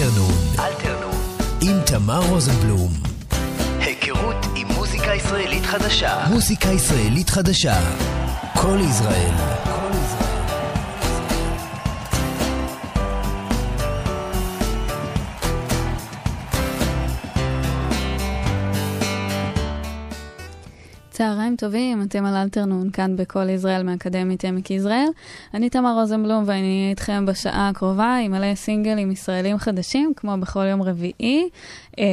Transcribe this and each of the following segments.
אלתרנון. אלתרנון. עם תמר רוזנבלום. היכרות עם מוזיקה ישראלית חדשה. מוזיקה ישראלית חדשה. כל ישראל. טובים, אתם על אלתרנון, כאן בכל ישראל מאקדמית עמק יזרעאל. אני תמר רוזנבלום ואני אהיה איתכם בשעה הקרובה עם מלא סינגלים ישראלים חדשים, כמו בכל יום רביעי. אה,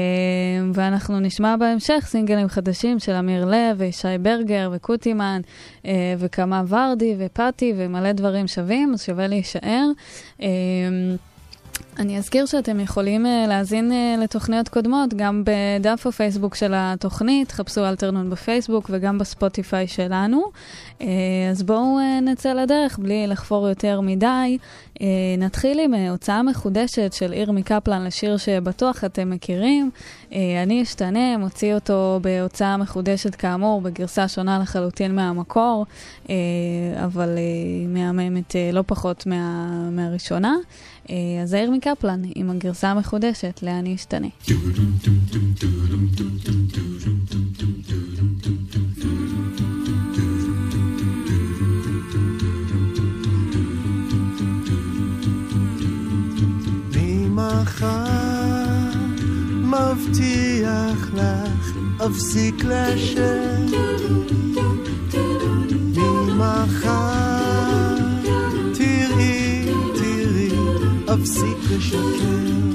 ואנחנו נשמע בהמשך סינגלים חדשים של אמיר לב וישי ברגר וקוטימן אה, וכמה ורדי ופאטי ומלא דברים שווים, אז שווה להישאר. אני אזכיר שאתם יכולים uh, להאזין uh, לתוכניות קודמות גם בדף הפייסבוק של התוכנית, חפשו אלתרנון בפייסבוק וגם בספוטיפיי שלנו. Uh, אז בואו uh, נצא לדרך בלי לחפור יותר מדי. Uh, נתחיל עם uh, הוצאה מחודשת של ירמי קפלן לשיר שבטוח אתם מכירים. Uh, אני אשתנה, מוציא אותו בהוצאה מחודשת כאמור, בגרסה שונה לחלוטין מהמקור, uh, אבל uh, מהממת uh, לא פחות מה, מהראשונה. אז זעיר מקפלן עם הגרסה המחודשת ל"אני אשתנה". ממחר מבטיח לך אפסיק לשם ממחר אפסיק לשקר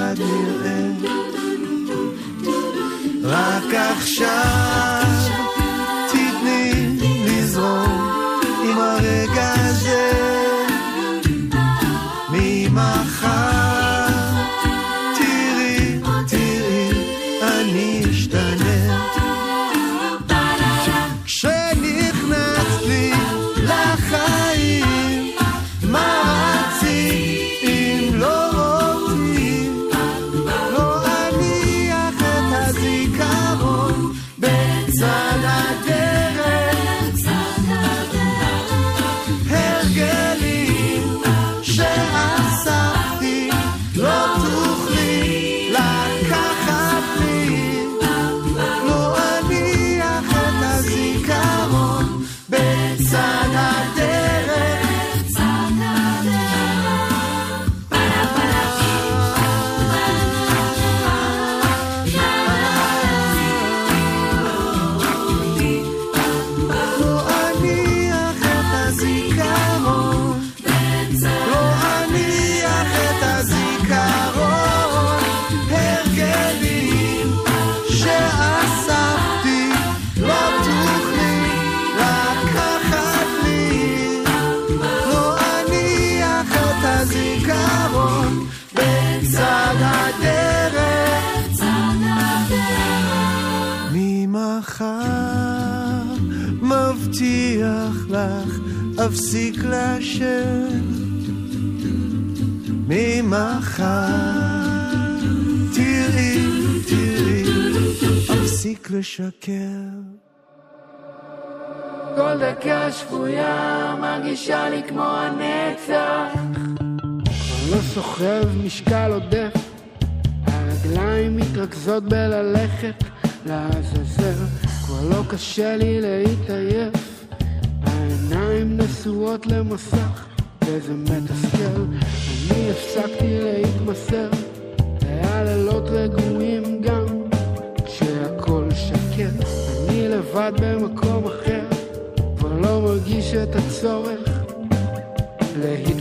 ביחד נראה רק עכשיו something אפסיק לעשן ממחר. תראי, תראי, אפסיק לשקר. כל דקה שפויה מרגישה לי כמו הנצח. אני לא סוחב משקל עודף, הרגליים מתרכזות בללכת, לעזאזל, כבר לא קשה לי להתעייף, העיניים נשואות למסך, וזה מתסכל, אני הפסקתי להתמסר, היה לילות רגועים גם, כשהכל שקט, אני לבד במקום אחר, כבר לא מרגיש את הצורך להתמודד.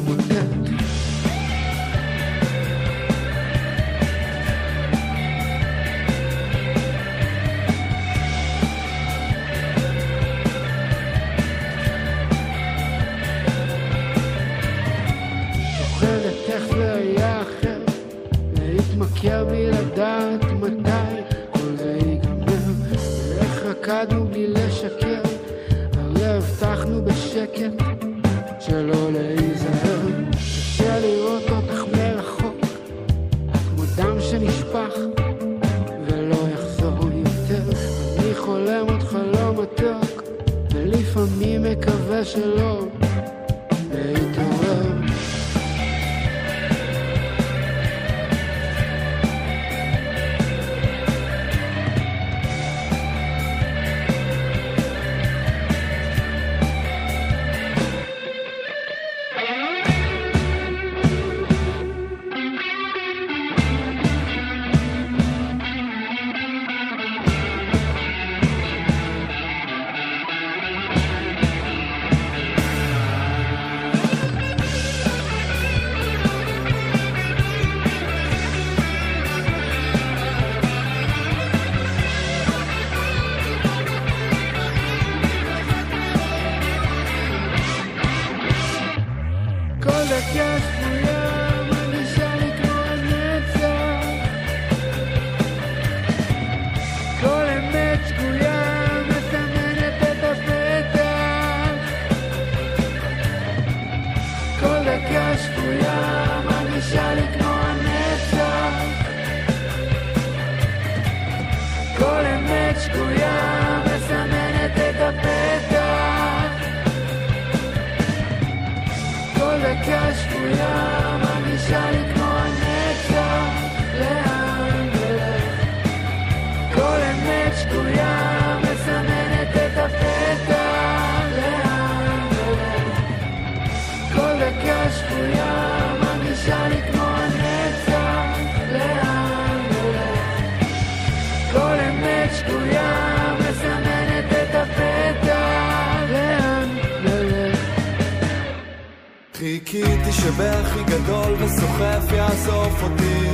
חיכיתי שבכי גדול וסוחף יאסוף אותי.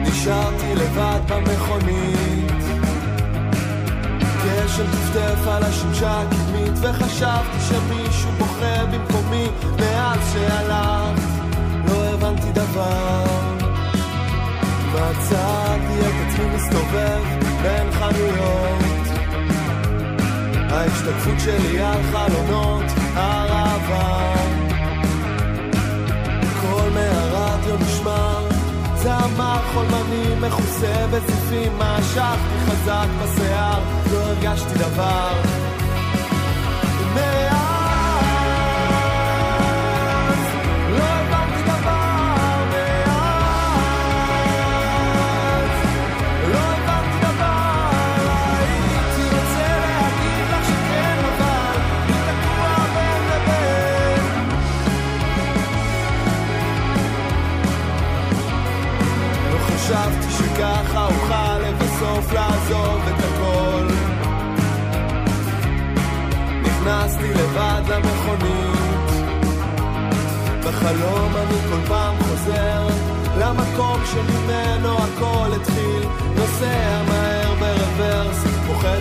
נשארתי לבד במכונית. גשם טפטף על השמשה הקדמית וחשבתי שמישהו בוכה במקומי מאז שהלכת לא הבנתי דבר. מצאתי את עצמי מסתובב בין חנויות. ההשתקפות שלי על חלונות הרעבה קול מהרדיו נשמע זמר חולמני מכוסה בזיפים. משכתי חזק בשיער לא הרגשתי דבר לבד למכונית, בחלום אני כל פעם חוזר למקום שממנו הכל התחיל, נוסע מהר ברוורס, פוחד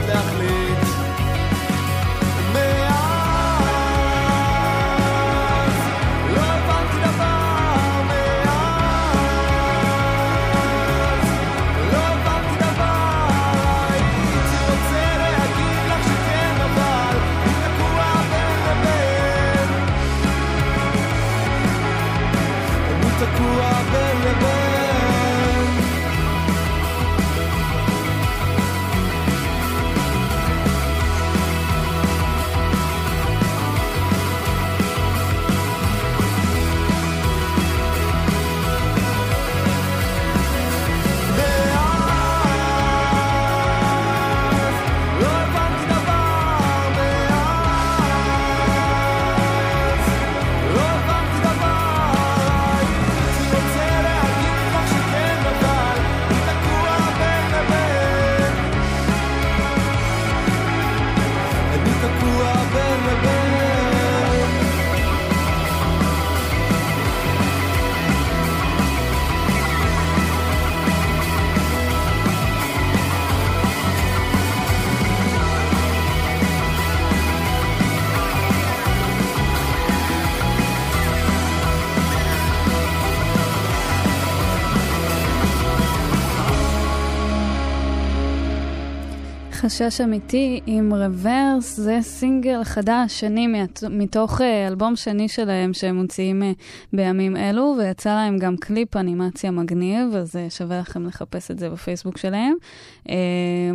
חשש אמיתי עם רוורס, זה סינגל חדש, שני, מתוך אה, אלבום שני שלהם שהם מוציאים אה, בימים אלו, ויצא להם גם קליפ אנימציה מגניב, אז אה, שווה לכם לחפש את זה בפייסבוק שלהם.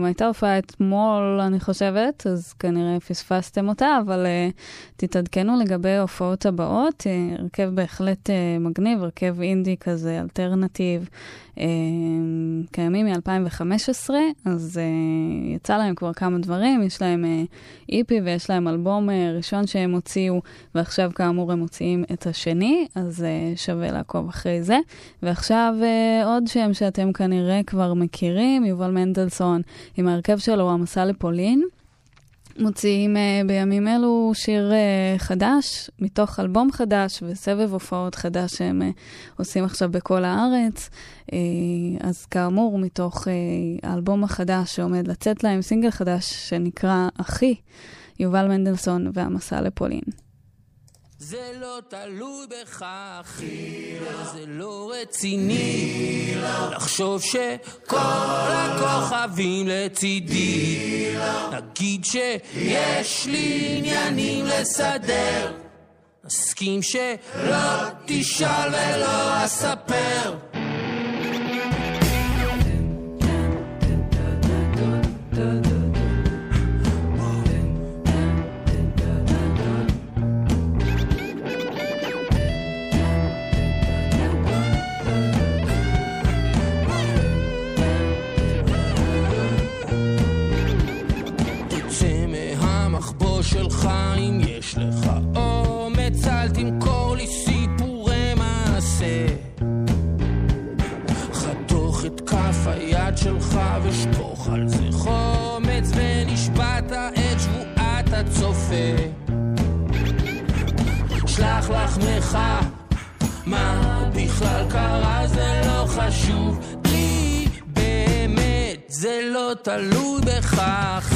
הייתה הופעה אתמול, אני חושבת, אז כנראה פספסתם אותה, אבל תתעדכנו לגבי ההופעות הבאות. הרכב בהחלט מגניב, הרכב אינדי כזה, אלטרנטיב. קיימים מ-2015, אז יצא להם כבר כמה דברים, יש להם איפי uh, ויש להם אלבום ראשון שהם הוציאו, ועכשיו כאמור הם מוציאים את השני, אז שווה לעקוב אחרי זה. ועכשיו עוד שם שאתם כנראה כבר מכירים, יובל מנדלסון, עם ההרכב שלו, המסע לפולין. מוציאים uh, בימים אלו שיר uh, חדש, מתוך אלבום חדש וסבב הופעות חדש שהם uh, עושים עכשיו בכל הארץ. אז כאמור, מתוך האלבום החדש שעומד לצאת להם, סינגל חדש שנקרא אחי, יובל מנדלסון והמסע לפולין. זה לא תלוי בך, אחי, זה לא רציני לחשוב שכל הכוכבים לצידי. נגיד שיש לי עניינים לסדר נסכים שלא תשאל ולא אספר תלוי בך, אחי, גם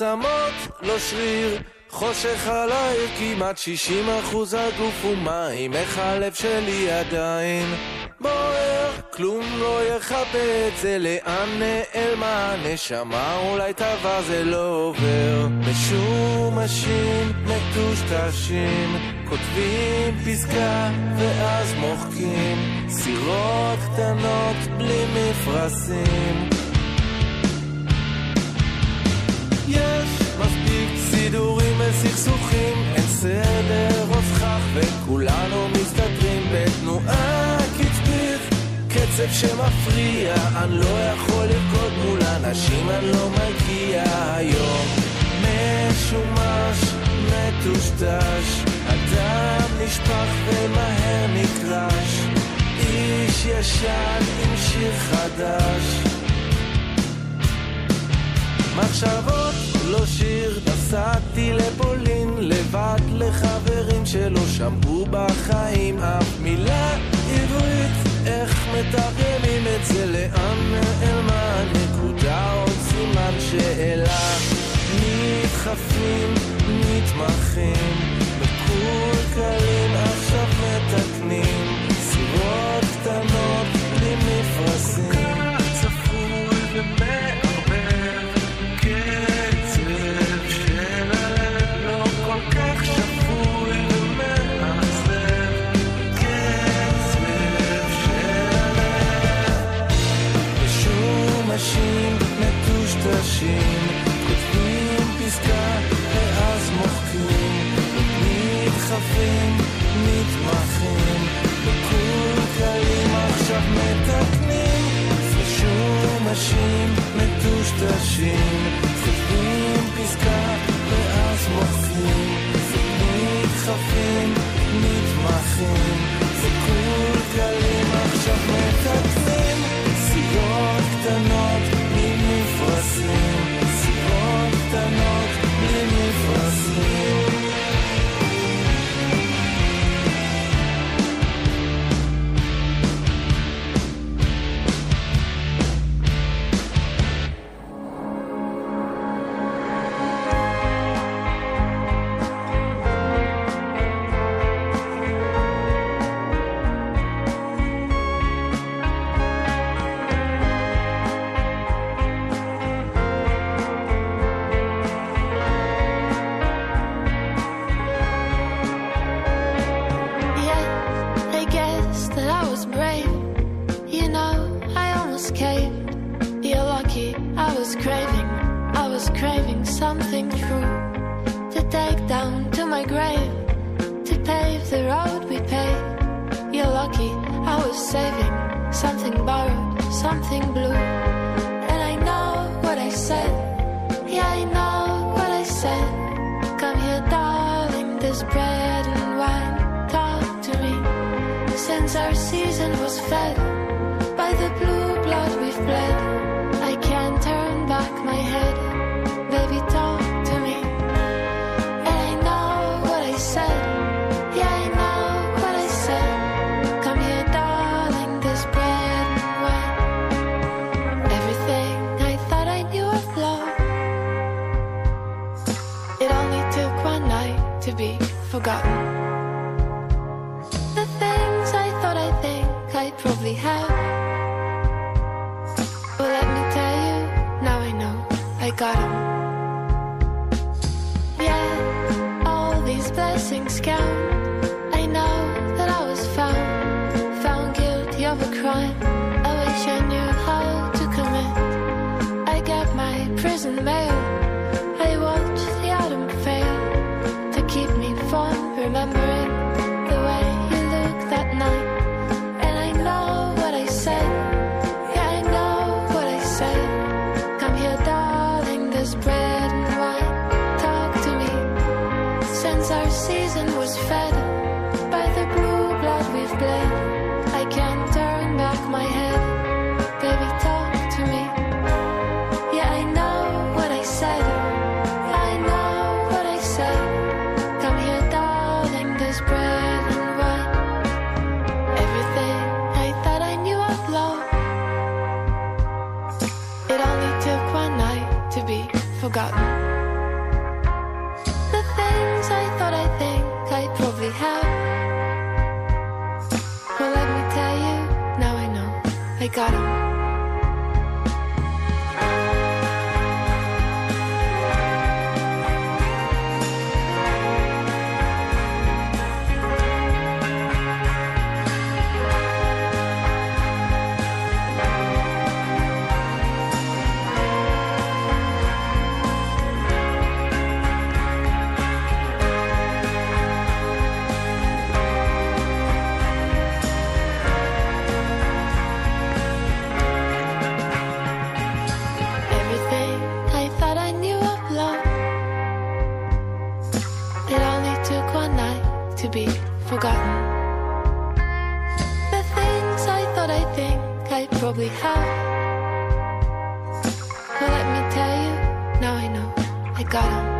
עצמות, לא שריר, חושך על העיר, כמעט 60 אחוז הגוף ומים, איך הלב שלי עדיין בוער, כלום לא יכבה את זה, לאן נעלמה הנשמה, אולי טבע זה לא עובר. משומשים, מטושטשים, כותבים פסקה ואז מוחקים, סירות קטנות בלי מפרשים. סידורים וסכסוכים, אין סדר או סכך וכולנו מסתדרים בתנועה קצבית, קצב שמפריע, אני לא יכול לרקוד מול אנשים, אני לא מגיע היום. משומש, מטושטש, הדם נשפך ומהר נקרש, איש ישן עם שיר חדש. מחשבות לא שיר, נסעתי לפולין לבד לחברים שלא שמעו בחיים אף מילה עברית. איך מתרגמים את זה לאן נעלמה נקודה עוד סימן שאלה. נדחפים, נתמכים מקולקלים עכשיו מתקנים. סירות קטנות בלי מפרשים משומשים, מטושטשים, כותבים פסקה ואז מוחקים, נדחפים, מתמחים, מקולקלים עכשיו probably have. But let me tell you, now I know I got him. Yeah, all these blessings count. got it. to be forgotten. The things I thought I think I probably have. But let me tell you, now I know I got them.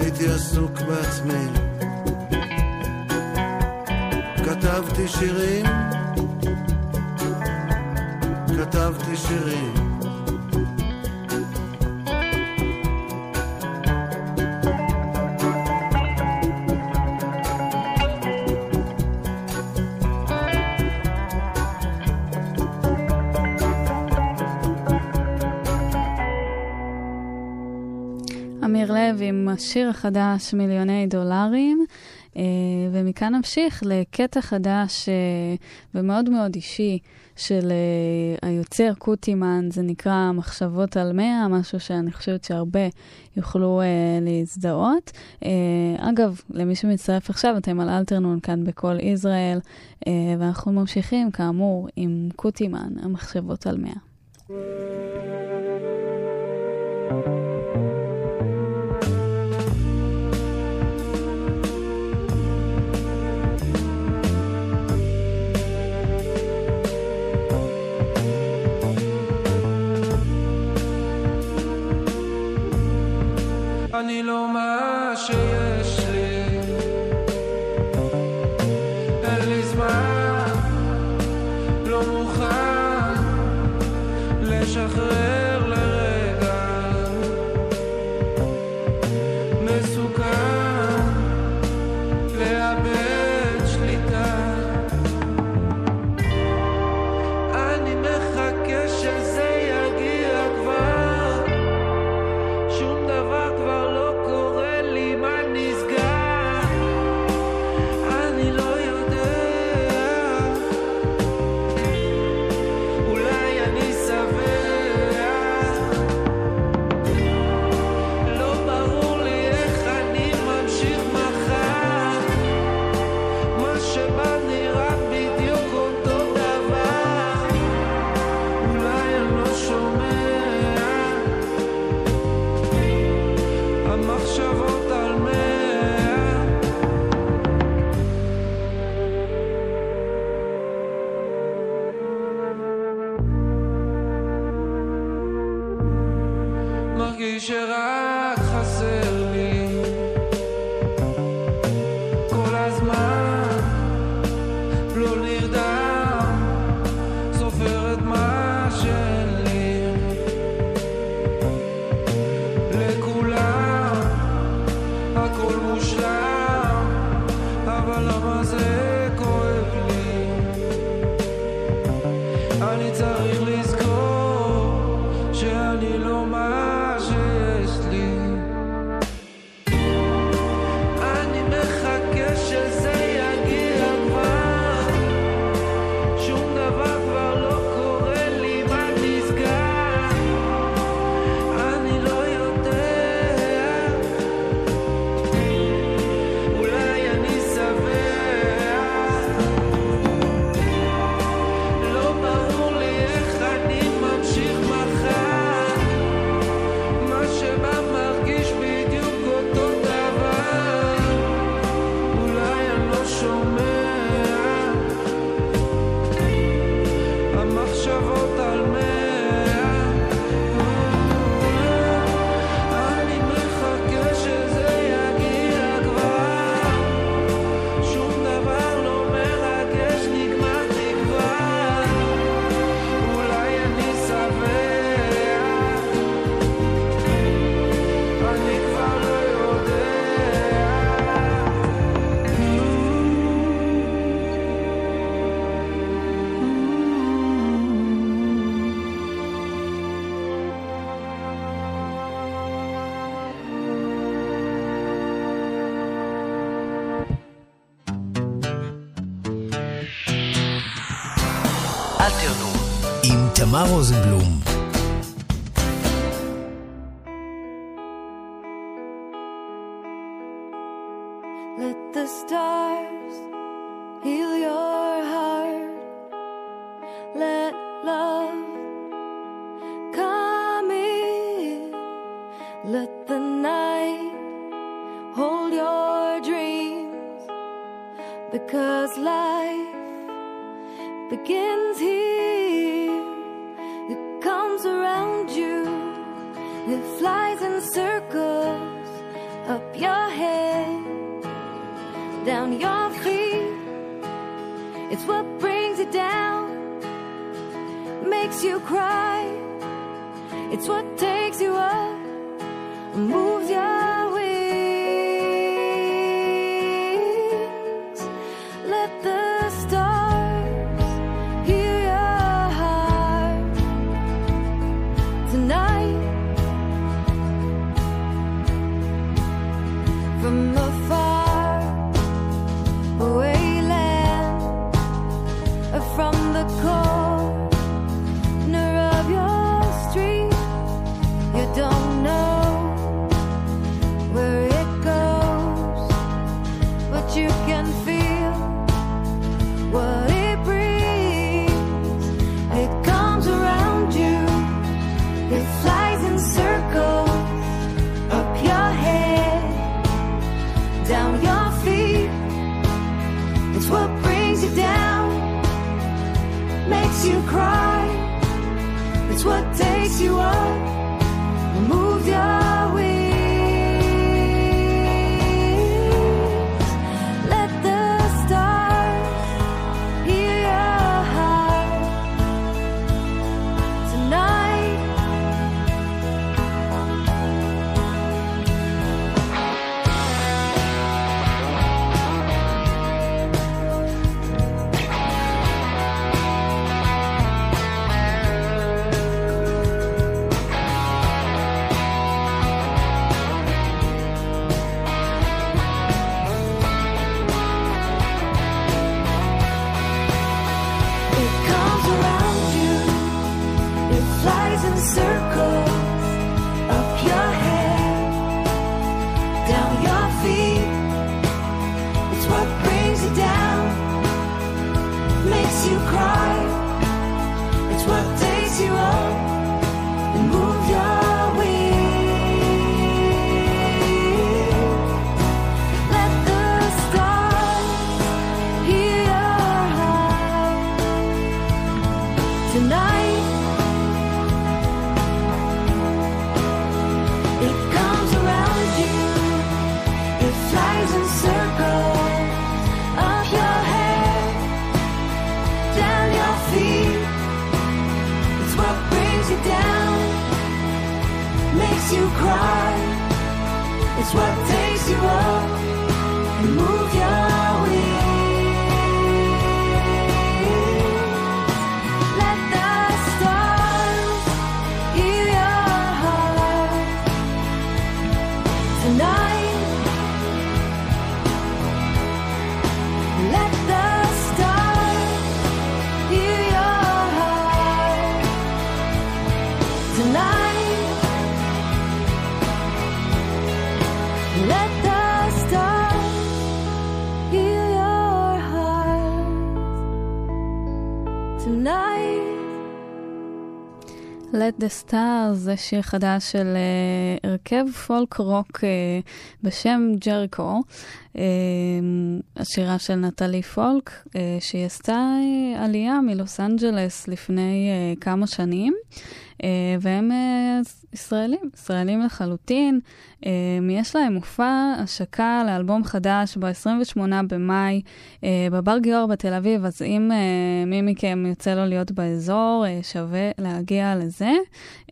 הייתי עסוק בעצמי. כתבתי שירים, כתבתי שירים. השיר החדש מיליוני דולרים, אה, ומכאן נמשיך לקטע חדש אה, ומאוד מאוד אישי של אה, היוצר קוטימן, זה נקרא מחשבות על מאה, משהו שאני חושבת שהרבה יוכלו להזדהות. אגב, למי שמצטרף עכשיו, אתם על אלתרנון כאן בכל ישראל, ואנחנו ממשיכים כאמור עם קוטימן, המחשבות על מאה. אני לא תמר רוזנבלום you cry. It's what takes you up Let the Stars זה שיר חדש של uh, הרכב פולק רוק uh, בשם ג'ריקו, uh, השירה של נטלי פולק, uh, שהיא עשתה עלייה מלוס אנג'לס לפני uh, כמה שנים, uh, והם uh, ישראלים, ישראלים לחלוטין. Uh, יש להם מופע השקה לאלבום חדש ב-28 במאי uh, בבר גיאור בתל אביב, אז אם uh, מי מכם יוצא לו להיות באזור, uh, שווה להגיע לזה.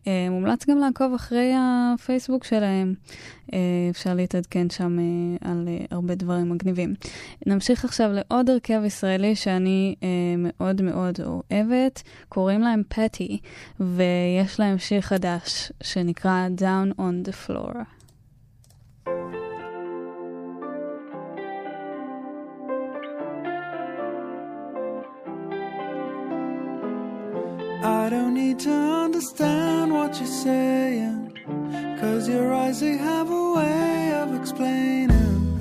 Uh, מומלץ גם לעקוב אחרי הפייסבוק שלהם, uh, אפשר להתעדכן שם uh, על הרבה דברים מגניבים. נמשיך עכשיו לעוד הרכב ישראלי שאני מאוד מאוד אוהבת, קוראים להם פטי, ויש להם שיר חדש שנקרא Down on the Floor. I don't need to understand what you're saying. Cause your eyes, they have a way of explaining.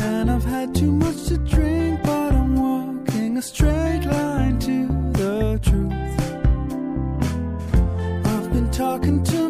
And I've had too much to drink, but I'm walking a straight line to the truth. I've been talking to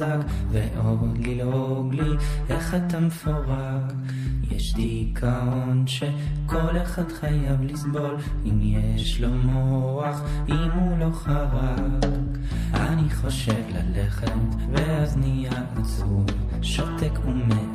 חזק ועוד ללעוג לי איך אתה מפורק יש דיכאון שכל אחד חייב לסבול. אם יש לו מוח אם הוא לא חרק. אני חושב ללכת ואז נהיה עצוב. שותק ומעשן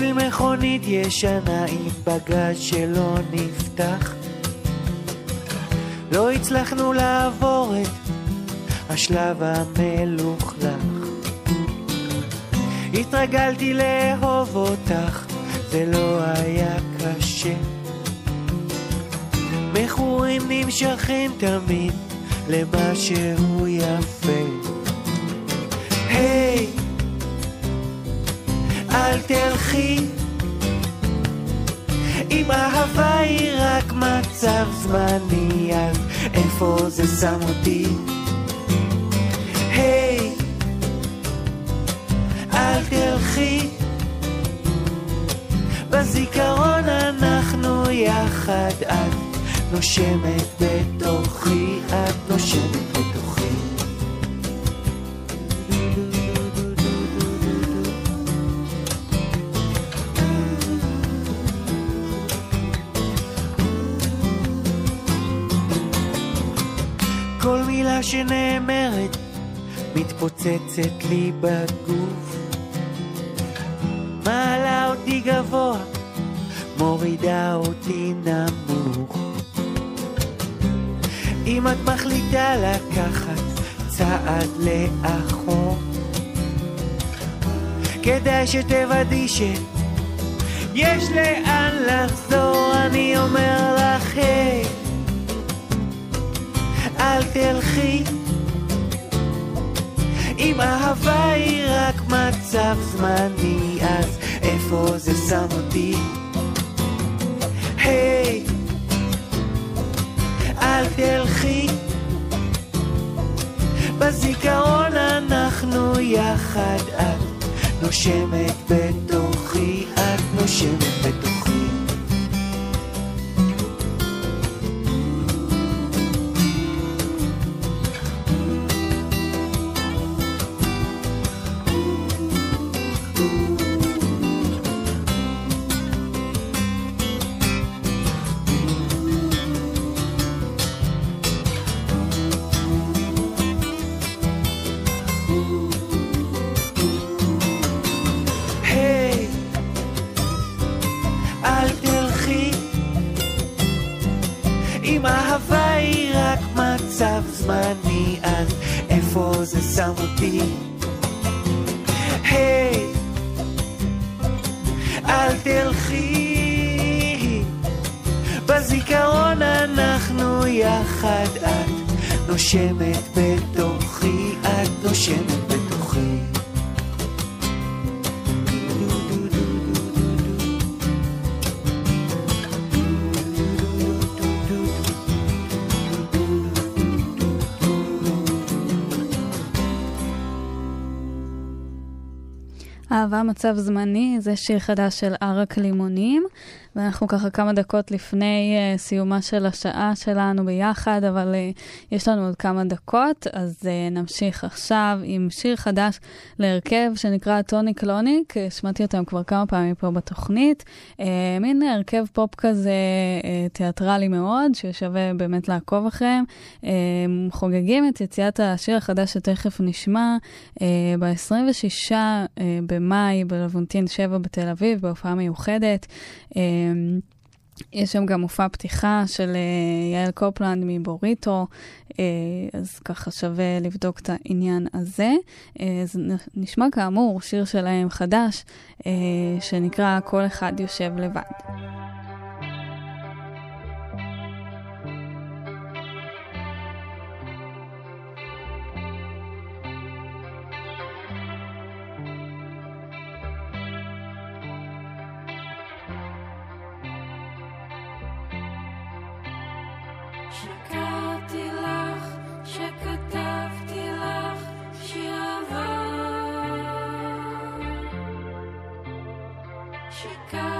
לי מכונית ישנה עם בגז שלא נפתח. לא הצלחנו לעבור את השלב המלוכלך. התרגלתי לאהוב אותך, זה לא היה קשה. מכורים נמשכים תמיד למה שהוא יפה מצב זמני אז איפה זה שם אותי? היי אל תלכי בזיכרון אנחנו יחד את נושמת בתוכי את נושמת בתוכי שנאמרת מתפוצצת לי בגוף מעלה אותי גבוה, מורידה אותי נמוך. אם את מחליטה לקחת צעד לאחור, כדאי שתוודאי שיש לאן לחזור, אני אומר לך, היי, אל תלכי. אם אהבה היא רק מצב זמני, אז איפה זה שם אותי? היי, אל תלכי. בזיכרון אנחנו יחד, את נושמת בתוכי, את נושמת בתוכי. זמני, אז איפה זה שם אותי? היי, אל תלכי. בזיכרון אנחנו יחד, את נושמת בתוכי, את נושמת אהבה מצב זמני, זה שיר חדש של ערק לימונים, ואנחנו ככה כמה דקות לפני uh, סיומה של השעה שלנו ביחד, אבל uh, יש לנו עוד כמה דקות, אז uh, נמשיך עכשיו עם שיר חדש להרכב שנקרא טוני קלוניק, uh, שמעתי אותם כבר כמה פעמים פה בתוכנית, uh, מין הרכב פופ כזה uh, תיאטרלי מאוד, ששווה באמת לעקוב אחריהם. Uh, חוגגים את יציאת השיר החדש שתכף נשמע uh, ב-26 uh, במאי בלוונטין 7 בתל אביב, בהופעה מיוחדת. אה, יש שם גם מופע פתיחה של uh, יעל קופלנד מבוריטו, uh, אז ככה שווה לבדוק את העניין הזה. Uh, אז נשמע כאמור שיר שלהם חדש, שנקרא כל אחד יושב לבד. Chicago.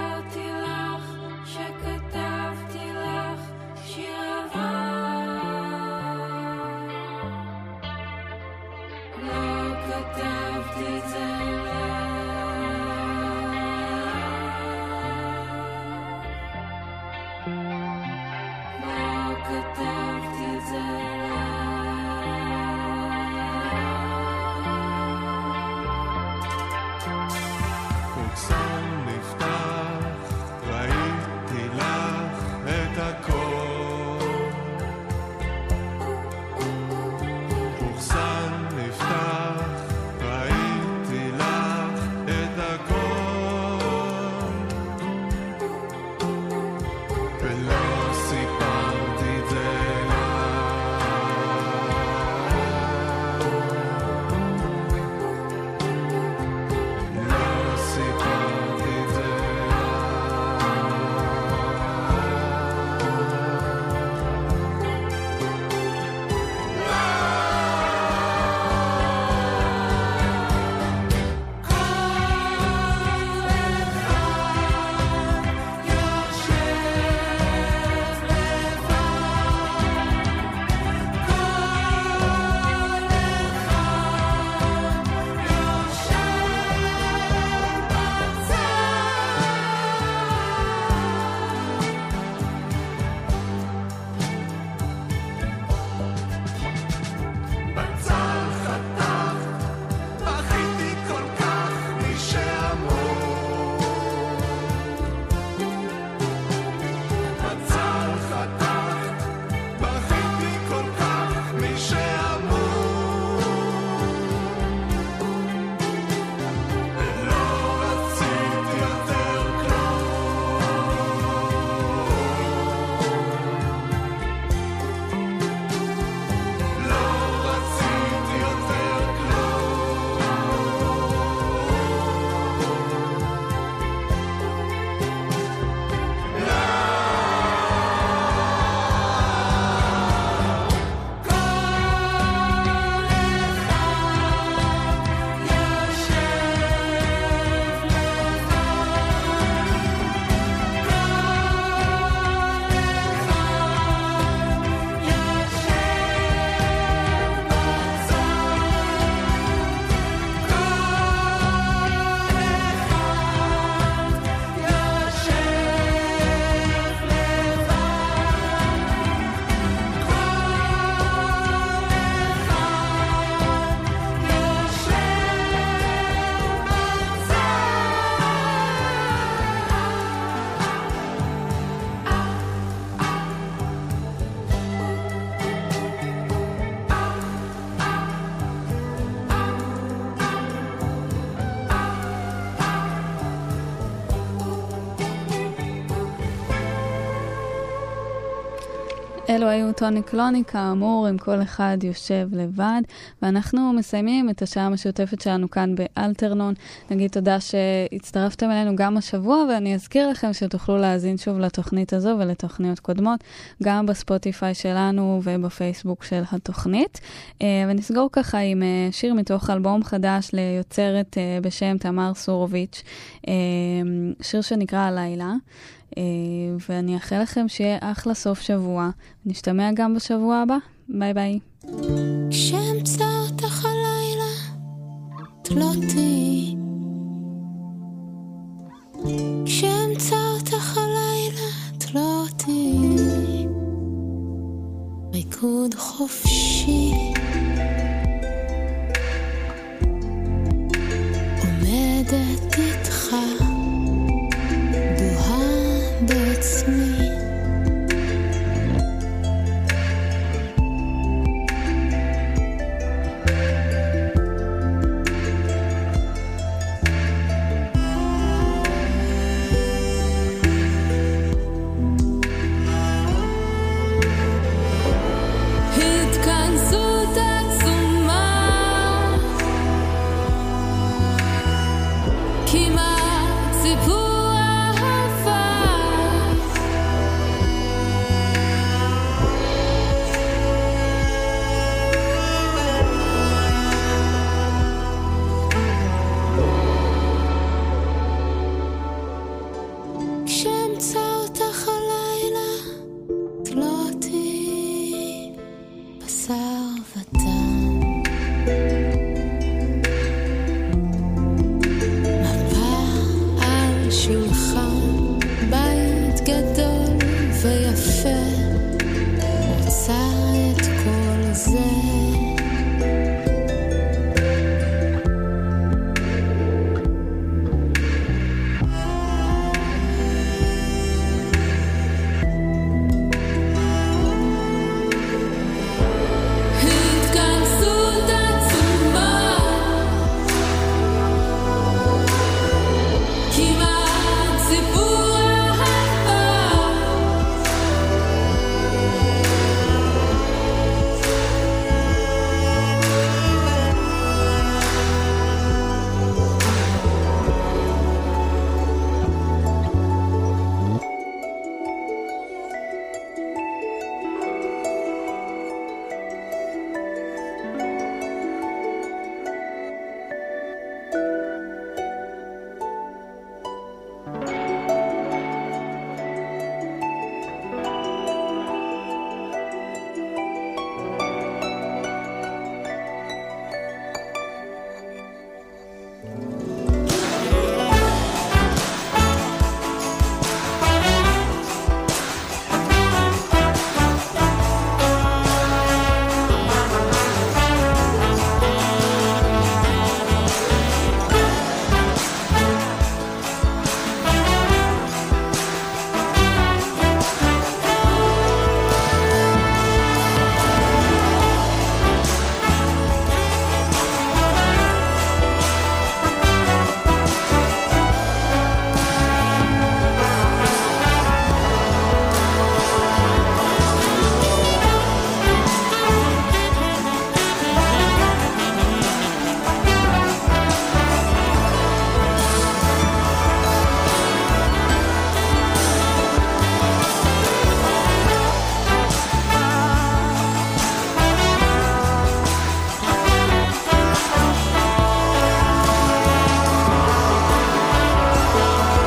אלו היו טוני קלוני, כאמור, אם כל אחד יושב לבד, ואנחנו מסיימים את השעה המשותפת שלנו כאן באלתרנון. נגיד תודה שהצטרפתם אלינו גם השבוע, ואני אזכיר לכם שתוכלו להאזין שוב לתוכנית הזו ולתוכניות קודמות, גם בספוטיפיי שלנו ובפייסבוק של התוכנית. אה, ונסגור ככה עם אה, שיר מתוך אלבום חדש ליוצרת אה, בשם תמר סורוביץ', שיר שנקרא הלילה. אה, ואני אאחל לכם שיהיה אחלה סוף שבוע. נשתמע גם בשבוע הבא. ביי ביי. כשאמצא אותך הלילה, תלותי. כשאמצא אותך הלילה, תלותי. ריקוד חופשי. עומדת איתך. בעצמי